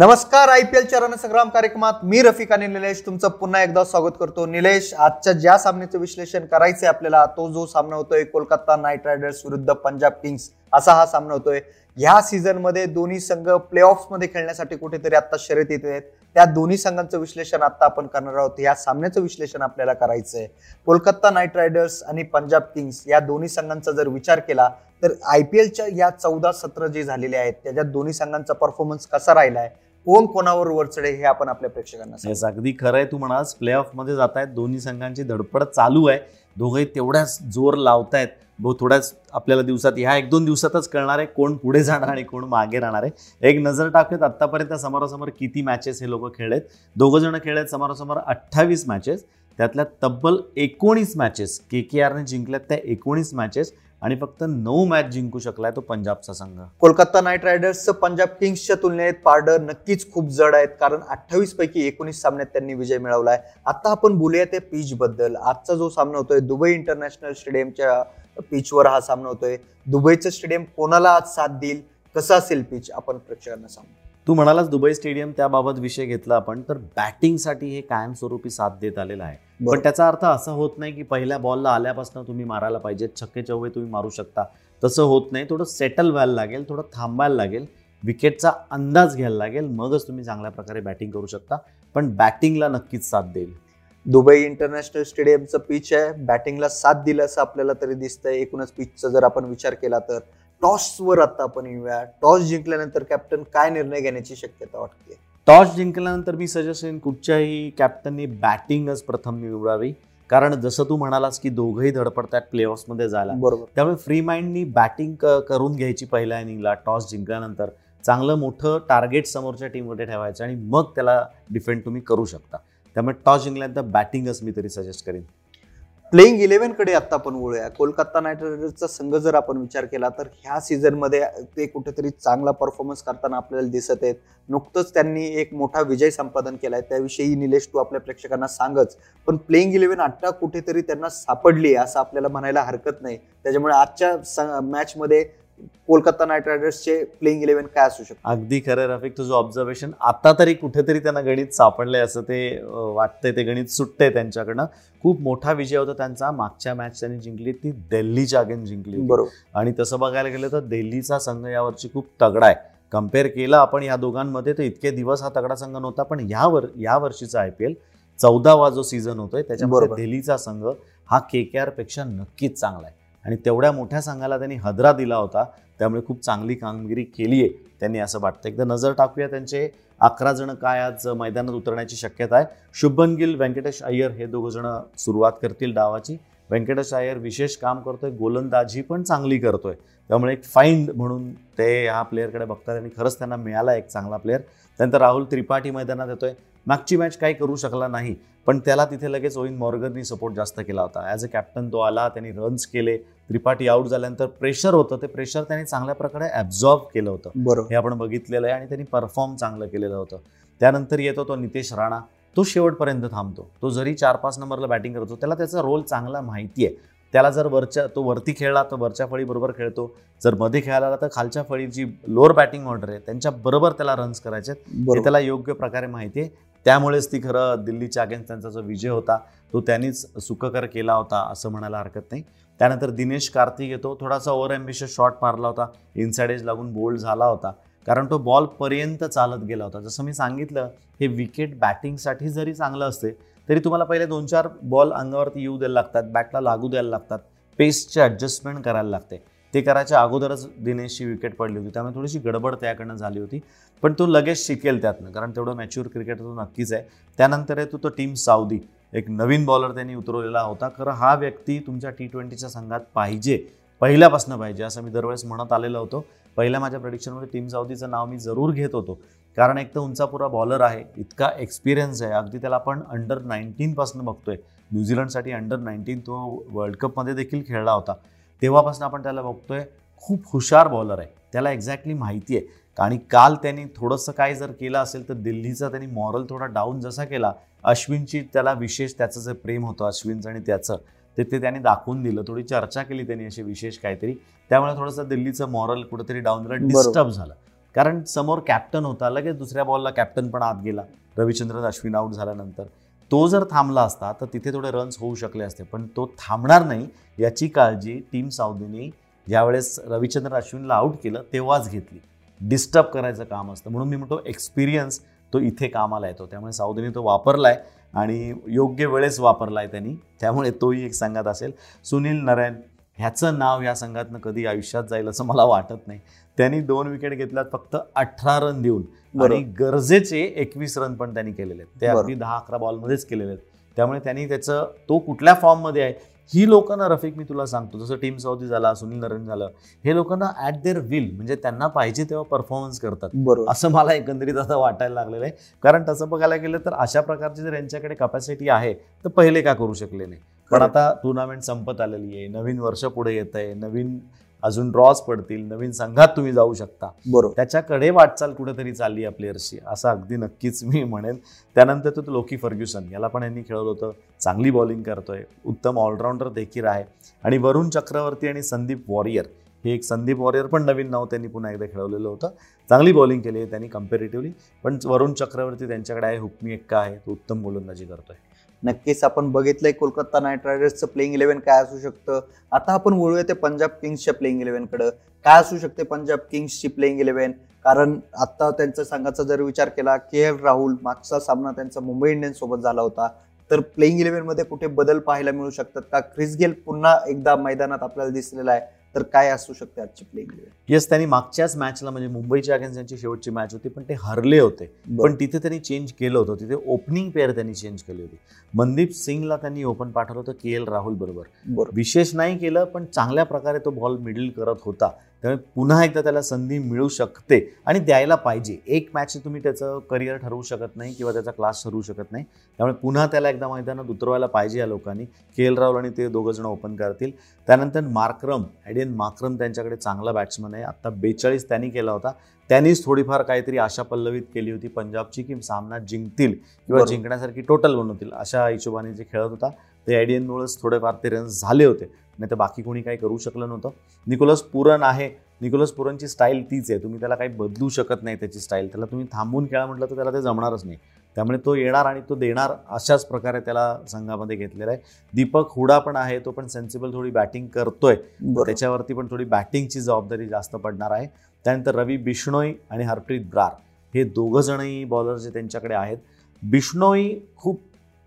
नमस्कार I P एलच्या रणसंग्राम कार्यक्रमात मी रफिक आणि निलेश तुमचं पुन्हा एकदा स्वागत करतो. निलेश आजच्या ज्या सामन्याचं विश्लेषण करायचंय आपल्याला तो जो सामना होतोय कोलकाता नाईट रायडर्स विरुद्ध पंजाब किंग्स असा हा सामना होतोय. ह्या सीझनमध्ये दोन्ही संघ प्ले मध्ये खेळण्यासाठी कुठेतरी आता शर्यत येत आहेत. त्या दोन्ही संघांचं विश्लेषण आता आपण करणार आहोत. या सामन्याचं विश्लेषण आपल्याला करायचंय. कोलकाता नाईट रायडर्स आणि पंजाब किंग्स या दोन्ही संघांचा जर विचार केला तर आय पी एलच्या या चौदा सत्र जे झालेले आहेत त्याच्यात दोन्ही संघांचा परफॉर्मन्स कसा राहिलाय कोण कोणावर वर चढे हे आपण आपल्या प्रेक्षकांना येस अगदी खरं आहे. तू म्हणास प्ले मध्ये जात आहेत दोन्ही संघांची धडपड चालू आहे. दोघंही तेवढ्याच जोर लावतायत. भाऊ थोड्याच आपल्याला दिवसात ह्या एक दोन दिवसातच कळणार आहे कोण पुढे जाणार आणि कोण मागे राहणार आहे. एक नजर टाकूयात आत्तापर्यंत समोरासमोर किती मॅचेस हे लोक खेळलेत? दोघं जण खेळलेत समोरासमोर अठ्ठावीस मॅचेस त्यातल्या तब्बल एकोणीस मॅचेस के के आरने जिंकल्यात त्या एकोणीस मॅचेस आणि फक्त नऊ मॅच जिंकू शकलाय तो पंजाबचा संघ. कोलकाता नाईट रायडर्सचं पंजाब किंग्सच्या तुलनेत पारडं नक्कीच खूप जड आहेत कारण अठ्ठावीस पैकी एकोणीस सामन्यात त्यांनी विजय मिळवलाय. आता आपण बोलूया त्या पिच बद्दल. आजचा जो सामना होतोय दुबई इंटरनॅशनल स्टेडियमच्या पिचवर हा सामना होतोय. दुबईचं स्टेडियम कोणाला आज साथ देईल? कसं असेल पिच आपण प्रेक्षकांना सांगू. तू म्हणालास दुबई स्टेडियम त्याबाबत विषय घेतला आपण तर बॅटिंगसाठी हे कायमस्वरूपी साथ देत आलेलं आहे. पण त्याचा अर्थ असा होत नाही की पहिल्या बॉलला आल्यापासून तुम्ही मारायला पाहिजे छक्के चौवे तुम्ही मारू शकता. तसं होत नाही. थोडं सेटल व्हायला लागेल थोडं थांबायला लागेल. विकेटचा अंदाज घ्यायला लागेल. मगच तुम्ही चांगल्या प्रकारे बॅटिंग करू शकता. पण बॅटिंगला नक्कीच साथ देईल. दुबई इंटरनॅशनल स्टेडियमचं पिच आहे. बॅटिंगला साथ दिलं असं आपल्याला तरी दिसतंय. एकूणच पिचचा जर आपण विचार केला तर. टॉसवर आता आपण येऊया. टॉस जिंकल्यानंतर कॅप्टन काय निर्णय घेण्याची शक्यता वाटते? टॉस जिंकल्यानंतर मी सजेस्ट करेन कुठच्याही कॅप्टननी बॅटिंगच प्रथम निवडावी कारण जसं तू म्हणालास की दोघंही धडपडतात प्ले मध्ये जायला बरोबर. त्यामुळे फ्री माइंडनी बॅटिंग करून घ्यायची पहिल्या इनिंगला टॉस जिंकल्यानंतर. चांगलं मोठं टार्गेट समोरच्या टीममध्ये ठेवायचं आणि मग त्याला डिफेंड तुम्ही करू शकता. त्यामुळे टॉस जिंकल्यानंतर बॅटिंगच मी तरी सजेस्ट करेन. प्लेइंग इलेव्हनकडे आत्ता आपण वळूया. कोलकाता नाईट रायडर्सचा संघ जर आपण विचार केला तर ह्या सीझनमध्ये ते कुठेतरी चांगला परफॉर्मन्स करताना आपल्याला दिसत आहेत. नुकतंच त्यांनी एक मोठा विजय संपादन केला आहे. त्याविषयी निलेश तू आपल्या प्रेक्षकांना सांगच. पण प्लेइंग इलेव्हन आत्ता कुठेतरी त्यांना सापडली असं आपल्याला म्हणायला हरकत नाही. त्याच्यामुळे आजच्या मॅच कोलकाता नाईट रायडर्सचे प्लेइंग इलेव्हन काय असू शकतं? अगदी खरं रफिक. तुझं ऑब्झर्वेशन आता तरी कुठेतरी त्यांना गणित सापडलंय असं ते वाटतंय ते गणित सुटतंय त्यांच्याकडनं. खूप मोठा विजय होता त्यांचा. मागच्या मॅच त्यांनी जिंकली ती दिल्लीच्या अगेन जिंकली. बरोबर. आणि तसं बघायला गेलं तर दिल्लीचा संघ यावरची खूप तगडा आहे. कंपेअर केला आपण या दोघांमध्ये तर इतके दिवस हा तगडा संघ नव्हता पण यावर या वर्षीचा आय पी एल चौदावा जो सीझन होतोय त्याच्यामध्ये. दिल्लीचा संघ हा के के आरपेक्षा नक्कीच चांगला आहे. आणि तेवढ्या मोठ्या संघाला त्यांनी हदरा दिला होता. त्यामुळे खूप चांगली कामगिरी केली आहे त्यांनी असं वाटतं. एकदा नजर टाकूया त्यांचे अकरा जण काय आज मैदानात उतरण्याची शक्यता आहे. शुभन गिल व्यंकटेश अय्यर हे दोघं जण सुरुवात करतील डावाची. व्यंकटेश अय्यर विशेष काम करतोय. गोलंदाजी पण चांगली करतोय. त्यामुळे एक फाईंड म्हणून ते ह्या प्लेअरकडे बघतात आणि खरंच त्यांना मिळाला एक चांगला प्लेअर त्यानंतर राहुल त्रिपाठी मैदानात येतोय. मागची मॅच काही करू शकला नाही. पण त्याला तिथे लगेच ओइन मॉर्गननी सपोर्ट जास्त केला होता. ॲज अ कॅप्टन तो आला त्यांनी रन्स केले. त्रिपाठी आऊट झाल्यानंतर प्रेशर होतं. ते प्रेशर त्यांनी चांगल्या प्रकारे ॲब्झॉर्ब केलं होतं. बरोबर. हे आपण बघितलेलं आहे आणि त्यांनी परफॉर्म चांगलं केलेलं होतं. त्यानंतर येतो तो नितेश राणा. तो शेवटपर्यंत थांबतो. तो जरी चार पाच नंबरला बॅटिंग करतो त्याला त्याचा रोल चांगला माहिती आहे. त्याला जर वरच्या तो वरती खेळला तर वरच्या फळीबरोबर खेळतो. जर मध्ये खेळायला आला तर खालच्या फळी जी लोअर बॅटिंग ऑर्डर आहे. त्यांच्या बरोबर त्याला रन्स करायचे. हे त्याला योग्य प्रकारे माहिती आहे. त्यामुळेच ती खरं दिल्लीच्या अगेन्स्ट त्यांचा जो विजय होता तो त्यांनीच सुखकर केला होता असं म्हणायला हरकत नाही. त्यानंतर दिनेश कार्तिक येतो थोडासा ओव्हर ॲम्बिशियस शॉट मारला होता इनसाइड एज लागून बोल्ड झाला होता. कारण तो बॉलपर्यंत चालत गेला होता. जसं मी सांगितलं हे विकेट बॅटिंगसाठी जरी चांगलं असते तरी तुम्हाला पहिले दोन चार बॉल अंगावरती येऊ द्यायला लागतात बॅटला लागू द्यायला लागतात पेसचे ॲडजस्टमेंट करायला लागते. ते करायच्या अगोदरच दिनेशची विकेट पडली होती. त्यामुळे थोडीशी गडबड त्याकडनं झाली होती. पण तो लगेच शिकेल त्यातनं कारण तेवढं मॅच्युअर क्रिकेट तो नक्कीच आहे. त्यानंतर आहे तो तो टीम साऊदी एक नवीन बॉलर त्यांनी उतरवलेला होता. खरं हा व्यक्ती तुमच्या टी ट्वेंटीच्या संघात पाहिजे पहिल्यापासून पाहिजे असं मी दरवेळेस म्हणत आलेलो होतो. पहिल्या माझ्या प्रडिक्शनमध्ये टीम साऊदीचं नाव मी जरूर घेत होतो. कारण एक तर उंचापुरा बॉलर आहे इतका एक्सपिरियन्स आहे. अगदी त्याला आपण अंडर नाईन्टीनपासून बघतोय. न्यूझीलंडसाठी अंडर नाईन्टीन तो वर्ल्ड कपमध्ये देखील खेळला होता. तेव्हापासून आपण त्याला बघतोय खूप हुशार बॉलर आहे. त्याला एक्झॅक्टली माहिती आहे. आणि काल त्यांनी थोडंसं काय जर केलं असेल तर दिल्लीचा त्यांनी मॉरल थोडा डाऊन जसा केला अश्विनची त्याला विशेष त्याचं जे प्रेम होतं अश्विनचं आणि त्याचं ते ते त्यांनी दाखवून दिलं. थोडी चर्चा केली त्यांनी अशी विशेष काहीतरी. त्यामुळे थोडंसं दिल्लीचं मॉरल कुठेतरी डाऊन झालं. डिस्टर्ब झालं. कारण समोर कॅप्टन होता लगेच दुसऱ्या बॉलला कॅप्टन पण आत गेला. रविचंद्रन अश्विन आऊट झाल्यानंतर. तो जर थांबला असता तर तिथे थोडे रन्स होऊ शकले असते. पण तो थांबणार नाही याची काळजी टीम साऊदीने ज्यावेळेस रविचंद्र अश्विनला आऊट केलं तेव्हाच घेतली. डिस्टर्ब करायचं काम असतं. म्हणून मी म्हणतो एक्सपिरियन्स तो इथे कामाला येतो. त्यामुळे साऊदीने तो वापरलाय आणि योग्य वेळेस वापरलाय त्यांनी. त्यामुळे तोही एक संघात असेल. सुनील नारायण ह्याचं नाव या संघातनं कधी आयुष्यात जाईल असं मला वाटत नाही. त्यांनी दोन विकेट घेतल्यात फक्त अठरा रन देऊन. आणि गरजेचे एकवीस रन पण त्यांनी केलेले आहेत. ते. अगदी दहा अकरा बॉलमध्येच केलेले आहेत. त्यामुळे त्यांनी त्याचं तो कुठल्या फॉर्ममध्ये आहे ही लोक ना रफिक मी तुला सांगतो. जसं टीम साऊदी झाला सुनील नरेन झालं हे लोक ना ॲट देअर विल म्हणजे त्यांना पाहिजे तेव्हा परफॉर्मन्स करतात. असं मला एकंदरीत आता वाटायला लागलेलं आहे. कारण तसं बघायला गेलं तर अशा प्रकारची जर यांच्याकडे कपॅसिटी आहे तर पहिले का करू शकले नाही? पण. आता टुर्नामेंट संपत आलेली आहे. नवीन वर्ष पुढे येत आहे. नवीन अजून ड्रॉज पडतील. नवीन संघात तुम्ही जाऊ शकता. बरोबर. त्याच्याकडे वाटचाल कुठेतरी चालली आहे प्लेयर्सची असं अगदी नक्कीच मी म्हणेन. त्यानंतर तो लोकी फर्ग्युसन. याला पण यांनी खेळवलं होतं. चांगली बॉलिंग करतोय. उत्तम ऑलराऊंडर देखील आहे. आणि वरुण चक्रवर्ती आणि संदीप वॉरियर हे एक संदीप वॉरियर पण नवीन नाव त्यांनी पुन्हा एकदा खेळवलेलं होतं. चांगली बॉलिंग केली आहे त्यांनी कम्पॅरेटिव्हली पण वरुण चक्रवर्ती त्यांच्याकडे आहे. हुकमी एक्का आहे. तो उत्तम गोलंदाजी करतोय. नक्कीच आपण बघितलंय कोलकाता नाईट रायडर्सचं प्लेइंग इलेव्हन काय असू शकतं. आता आपण वळूया ते पंजाब किंग्सच्या प्लेइंग इलेव्हनकडं काय असू शकते पंजाब किंग्सची प्लेइंग इलेव्हन कारण आता त्यांचा संघाचा जर विचार केला के एल राहुल मागचा सामना त्यांचा मुंबई इंडियन्स सोबत झाला होता. तर प्लेइंग इलेव्हनमध्ये कुठे बदल पाहायला मिळू शकतात का? क्रिस गेल पुन्हा एकदा मैदानात आपल्याला दिसलेला आहे. तर काय असू शकते आजची प्लेइंग येस त्यांनी मागच्याच मॅचला म्हणजे मुंबईच्या अगेन्स्ट यांची शेवटची मॅच होती पण ते हरले होते. पण तिथे त्यांनी चेंज केलं होतं. तिथे ओपनिंग पेअर त्यांनी चेंज केली होती. मनदीप सिंगला त्यांनी ओपन पाठवलं होतं के एल राहुल बरोबर. विशेष नाही केलं पण चांगल्या प्रकारे तो बॉल मिडल करत होता. त्यामुळे पुन्हा एकदा त्याला संधी मिळू शकते आणि द्यायला पाहिजे. एक मॅच तुम्ही त्याचं करिअर ठरवू शकत नाही किंवा त्याचा क्लास ठरवू शकत नाही. त्यामुळे पुन्हा त्याला एकदा मैदानात उतरवायला पाहिजे या लोकांनी. के एल राहुल आणि ते दोघं जण ओपन करतील. त्यानंतर मार्क्रम ॲडियन मार्क्रम त्यांच्याकडे चांगला बॅट्समन आहे. आता बेचाळीस त्यांनी केला होता. त्यांनीच थोडीफार काहीतरी आशा पल्लवित केली होती. पंजाबची की सामना जिंकतील किंवा. जिंकण्यासारखी टोटल बनवतील अशा हिशोबाने जे खेळत होता. ते ॲडियनमुळेच थोडेफार ते रन्स झाले होते. नाही तर बाकी कोणी काही करू शकलं नव्हतं. निकोलस पुरन आहे. निकोलस पुरनची स्टाईल तीच आहे. तुम्ही त्याला काही बदलू शकत नाही त्याची स्टाईल. त्याला तुम्ही थांबून खेळा म्हटलं तर त्याला ते जमणारच नाही. त्यामुळे तो येणार आणि तो देणार अशाच प्रकारे त्याला संघामध्ये घेतलेला आहे. दीपक हुडा पण आहे. तो पण सेन्सिबल थोडी बॅटिंग करतोय. त्याच्यावरती पण थोडी बॅटिंगची जबाबदारी जास्त पडणार आहे. त्यानंतर रवी बिश्नोई आणि हरप्रीत ब्रार. हे दोघं जणही बॉलर जे त्यांच्याकडे आहेत. बिश्नोई खूप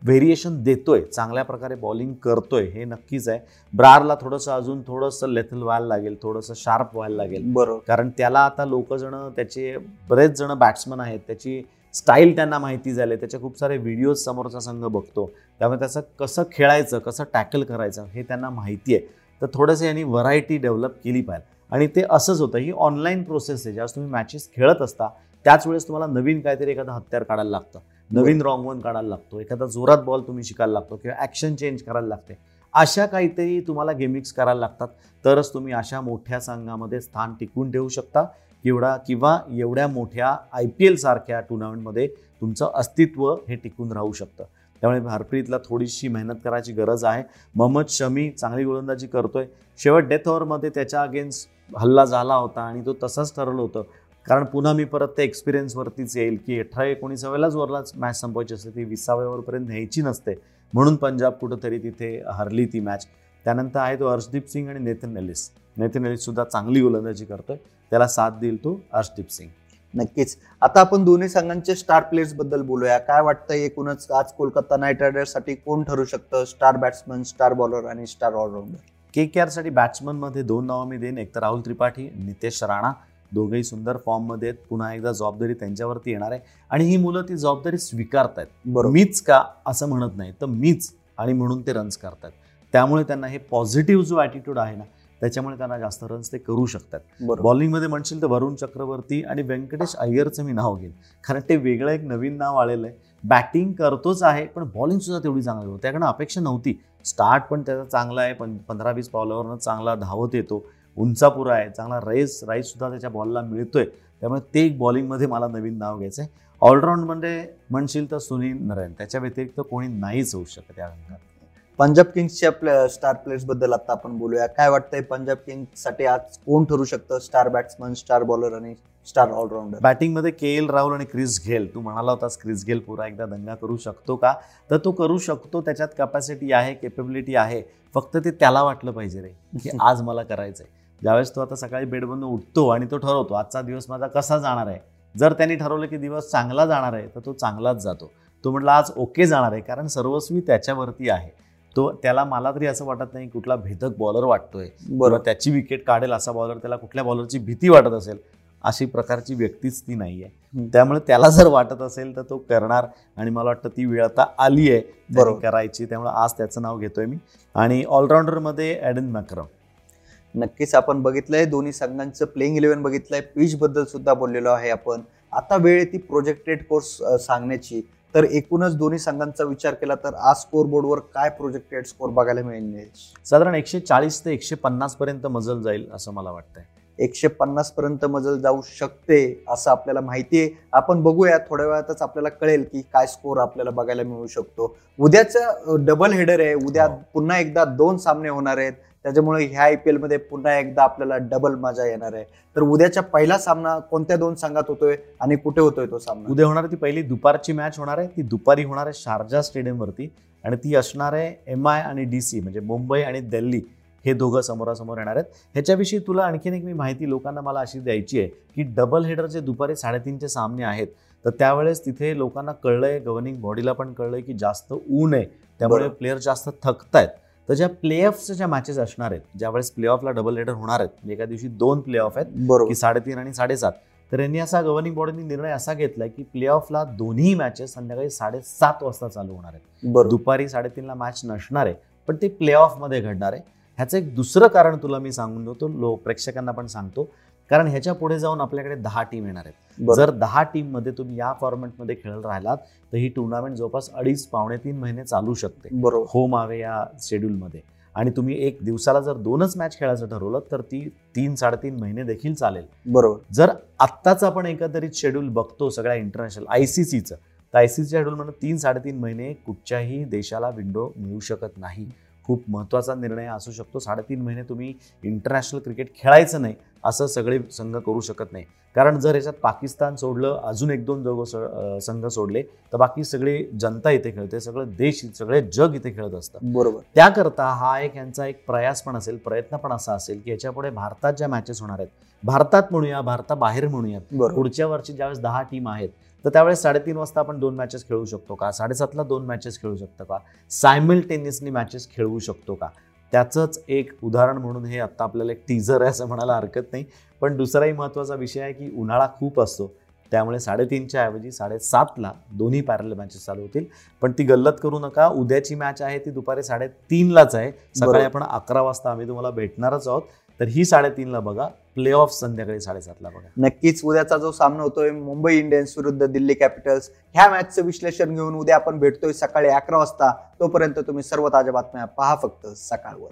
व्हेरिएशन देतोय चांगल्या प्रकारे बॉलिंग करतोय हे नक्कीच आहे. ब्रारला थोडंसं अजून थोडंसं लेथल व्हायला लागेल थोडंसं शार्प व्हायला लागेल. बरोबर. कारण त्याला आता लोक जण त्याचे बरेच जण बॅट्समन आहेत त्याची स्टाईल त्यांना माहिती झाली त्याचे खूप सारे व्हिडिओज समोरचा संघ बघतो. त्यामुळे त्याचं कसं खेळायचं कसं टॅकल करायचं हे त्यांना माहिती आहे. तर थोडंसं यांनी व्हरायटी डेव्हलप केली पाहिजे. आणि ते असंच होतं ही ऑनलाईन प्रोसेस आहे ज्यावेळेस तुम्ही मॅचेस खेळत असता त्याच वेळेस तुम्हाला नवीन काहीतरी एखादं हत्यार काढायला लागतं. नवीन रॉंग वन काढायला लागतो. एखादा जोरात बॉल तुम्ही शिकायला लागतो किंवा ॲक्शन चेंज करायला लागते. अशा काहीतरी तुम्हाला गेमिक्स करायला लागतात. तरच तुम्ही अशा मोठ्या संघामध्ये स्थान टिकून ठेवू शकता. किंवा किंवा एवढ्या मोठ्या आय पी एल सारख्या टुर्नामेंटमध्ये तुमचं अस्तित्व हे टिकून राहू शकतं. त्यामुळे हरप्रीतला थोडीशी मेहनत करायची गरज आहे. मोहम्मद शमी चांगली गोलंदाजी करतोय. शेवट डेथ ओव्हरमध्ये त्याच्या अगेन्स्ट हल्ला झाला होता आणि तो तसंच ठरवलं होतं. कारण पुन्हा मी परत त्या एक्सपिरियन्सवरतीच येईल की अठरा एकोणीसाव्यालाच वरलाच मॅच संपवायची असते ती विसाव्या ओव्हरपर्यंत न्यायची नसते. म्हणून पंजाब कुठंतरी तिथे हरली ती मॅच त्यानंतर आहे तो हर्षदीप सिंग आणि नेथन एलिस. नेथन एलिस सुद्धा चांगली गोलंदाजी करतोय. त्याला साथ देईल तो हर्षदीप सिंग. नक्कीच. आता आपण दोन्ही संघांचे स्टार प्लेयर्सबद्दल बोलूया. काय वाटतंय एकूणच आज कोलकाता नाईट रायडर्ससाठी कोण ठरू शकतं? स्टार बॅट्समन स्टार बॉलर आणि star all rounder K K आरसाठी बॅट्समनमध्ये दोन नावं मी देईन. एक तर राहुल त्रिपाठी नितेश राणा. दोघंही सुंदर फॉर्ममध्ये आहेत. पुन्हा एकदा जबाबदारी त्यांच्यावरती येणार आहे. आणि ही मुलं ती जबाबदारी स्वीकारतायत. बरोबर. मीच का? असं म्हणत नाही तर मीच आणि म्हणून ते रन्स करतात त्यामुळे त्यांना हे पॉझिटिव्ह जो ॲटिट्यूड आहे ना त्याच्यामुळे त्यांना जास्त रन्स ते करू शकतात बॉलिंगमध्ये म्हणशील तर वरुण चक्रवर्ती आणि व्यंकटेश अय्यरचं मी नाव घेईन. कारण ते वेगळं एक नवीन नाव आलेलं आहे. बॅटिंग करतोच आहे पण बॉलिंग सुद्धा तेवढी चांगली होती. त्याकडनं अपेक्षा नव्हती. स्टार्ट पण त्याचा चांगला आहे पण पंधरा वीस पावलावरनं चांगला धावत येतो. उंचापुरा आहे चांगला रेस राईस सुद्धा त्याच्या बॉलला मिळतोय. त्यामुळे ते एक बॉलिंगमध्ये मला नवीन नाव घ्यायचं आहे ऑलराऊंडमध्ये म्हणशील तर सुनील नरेन त्याच्या व्यतिरिक्त कोणी नाहीच होऊ शकत या रंगात. पंजाब किंग्सच्या स्टार प्लेयर्सबद्दल आता आपण बोलूया. काय वाटतंय पंजाब किंग्ससाठी आज कोण ठरू शकतं? स्टार बॅट्समन स्टार बॉलर आणि स्टार ऑलराऊंडर बॅटिंगमध्ये के एल राहुल आणि क्रिस गेल तू म्हणाला होतास क्रिस गेल पुरा एकदा दंगा करू शकतो का? तर तो करू शकतो. त्याच्यात कॅपॅसिटी आहे केपेबिलिटी आहे. फक्त ते त्याला वाटलं पाहिजे रे की आज मला करायचंय. ज्यावेळेस तो आता सकाळी बेडमधून उठतो आणि तो ठरवतो आजचा दिवस माझा कसा जाणार आहे? जर त्यांनी ठरवलं की दिवस चांगला जाणार आहे तर तो चांगलाच जातो. तो म्हटला आज ओके जाणार आहे कारण सर्वस्वी त्याच्यावरती आहे. तो त्याला मला तरी असं वाटत नाही कुठला भेदक बॉलर वाटतोय. बरोबर. त्याची विकेट काढेल असा बॉलर त्याला कुठल्या बॉलरची भीती वाटत असेल अशी प्रकारची व्यक्तीच ती नाही आहे. त्यामुळे त्याला जर वाटत असेल तर तो करणार आणि मला वाटतं ती वेळ आता आली आहे बरोबर. करायची. त्यामुळे आज त्याचं नाव घेतोय मी. आणि ऑलराऊंडरमध्ये ॲडन मॅक्रम नक्कीच आपण बघितलंय दोन्ही संघांचं प्लेइंग इलेव्हन बघितलंय. पिच बद्दल सुद्धा बोललेलो आहे आपण. आता वेळ आहे ती प्रोजेक्टेड कोर्स सांगण्याची. तर एकूणच दोन्ही संघांचा विचार केला तर आज स्कोर बोर्डवर काय प्रोजेक्टेड स्कोर बघायला मिळेल साधारण एकशे चाळीस ते एकशे पन्नास पर्यंत मजल जाईल असं मला वाटतंय. एकशे पन्नास पर्यंत मजल जाऊ शकते असं आपल्याला माहिती आहे. आपण बघूया थोड्या वेळातच आपल्याला कळेल की काय स्कोर आपल्याला बघायला मिळू शकतो. उद्याचं डबल हेडर आहे. उद्या हो. पुन्हा एकदा दोन सामने होणार आहेत. त्याच्यामुळे ह्या आय पी एलमध्ये पुन्हा एकदा आपल्याला डबल मजा येणार आहे. तर उद्याचा पहिला सामना कोणत्या दोन संघात होतोय आणि कुठे होतोय तो सामना? उद्या होणार ती पहिली दुपारची मॅच होणार आहे. ती दुपारी होणार आहे शारजा स्टेडियमवरती आणि ती असणार आहे एम आय आणि डी सी म्हणजे मुंबई आणि दिल्ली हे दोघं समोरासमोर येणार आहेत. ह्याच्याविषयी तुला आणखीन एक मी माहिती लोकांना मला अशी द्यायची आहे की डबल हेडर जे दुपारी साडेतीनचे सामने आहेत तर त्यावेळेस तिथे लोकांना कळलंय गव्हर्निंग बॉडीला पण कळलंय की जास्त ऊन आहे. त्यामुळे. प्लेयर जास्त थकतायत. तर ज्या प्ले ऑफच्या ज्या मॅचेस असणार आहेत ज्यावेळेस प्ले ऑफला डबल हेडर होणार आहेत म्हणजे एका दिवशी दोन प्ले ऑफ आहेत बरोबर. की साडेतीन आणि साडेसात तर यांनी असा गव्हर्निंग बॉडीने निर्णय असा घेतलाय की प्ले ऑफला दोन्ही मॅचेस संध्याकाळी साडेसात वाजता चालू होणार आहेत. दुपारी साडेतीनला मॅच नसणार आहे पण ते प्ले ऑफमध्ये घडणार आहे. ह्याचं एक दुसरं कारण तुला मी सांगून देतो लो प्रेक्षकांना पण सांगतो कारण ह्याच्या पुढे जाऊन आपल्याकडे दहा टीम येणार आहेत. जर दहा टीममध्ये तुम्ही या फॉर्मॅटमध्ये खेळत राहिलात तर ही टुर्नामेंट जवळपास अडीच पावणे तीन महिने चालू शकते. बरोबर. होम आवे या शेड्यूलमध्ये आणि तुम्ही एक दिवसाला जर दोनच मॅच खेळायचं ठरवलं तर ती तीन साडेतीन महिने देखील चालेल. बरोबर. जर आत्ताच आपण एकंदरीत शेड्यूल बघतो सगळ्या इंटरनॅशनल आय सी सीचं तर आय सी सी शेड्यूलमध्ये तीन साडेतीन महिने कुठच्याही देशाला विंडो मिळू शकत नाही. खूप महत्त्वाचा निर्णय असू शकतो. साडेतीन महिने तुम्ही इंटरनॅशनल क्रिकेट खेळायचं नाही असं सगळे संघ करू शकत नाही. कारण जर ह्याच्यात पाकिस्तान सोडलं अजून एक दोन जग संघ सोडले तर बाकी सगळी जनता इथे खेळते सगळं देश सगळे जग इथे खेळत असतं. बरोबर. त्याकरता हा एक यांचा एक प्रयास पण असेल प्रयत्न पण असा असेल की याच्यापुढे भारतात ज्या मॅचेस होणार आहेत भारतात म्हणूया भारताबाहेर म्हणूयात पुढच्या वर्षी ज्यावेळेस दहा टीम आहेत तर त्यावेळेस साडेतीन वाजता आपण दोन मॅचेस खेळू शकतो का? साडेसातला दोन मॅचेस खेळू शकतो का? सायमल टेनिसनी मॅचेस खेळवू शकतो का? त्याचंच एक उदाहरण म्हणून हे आत्ता आपल्याला एक टीझर आहे असं म्हणायला हरकत नाही. पण दुसराही महत्त्वाचा विषय आहे की उन्हाळा खूप असतो. त्यामुळे साडेतीनच्या ऐवजी साडेसातला दोन्ही पॅरल मॅचेस चालू होतील. पण ती गल्लत करू नका. उद्याची मॅच आहे ती दुपारी साडेतीनलाच आहे. सकाळी. आपण अकरा वाजता आम्ही तुम्हाला भेटणारच आहोत. तर ही साडेतीनला बघा. प्ले ऑफ संध्याकाळी साडेसातला बघा. नक्कीच उद्याचा जो सामना होतोय मुंबई इंडियन्स विरुद्ध दिल्ली कॅपिटल्स ह्या मॅचचं विश्लेषण घेऊन उद्या आपण भेटतोय सकाळी अकरा वाजता. तोपर्यंत तुम्ही सर्व ताज्या बातम्या पहा फक्त सकाळवर.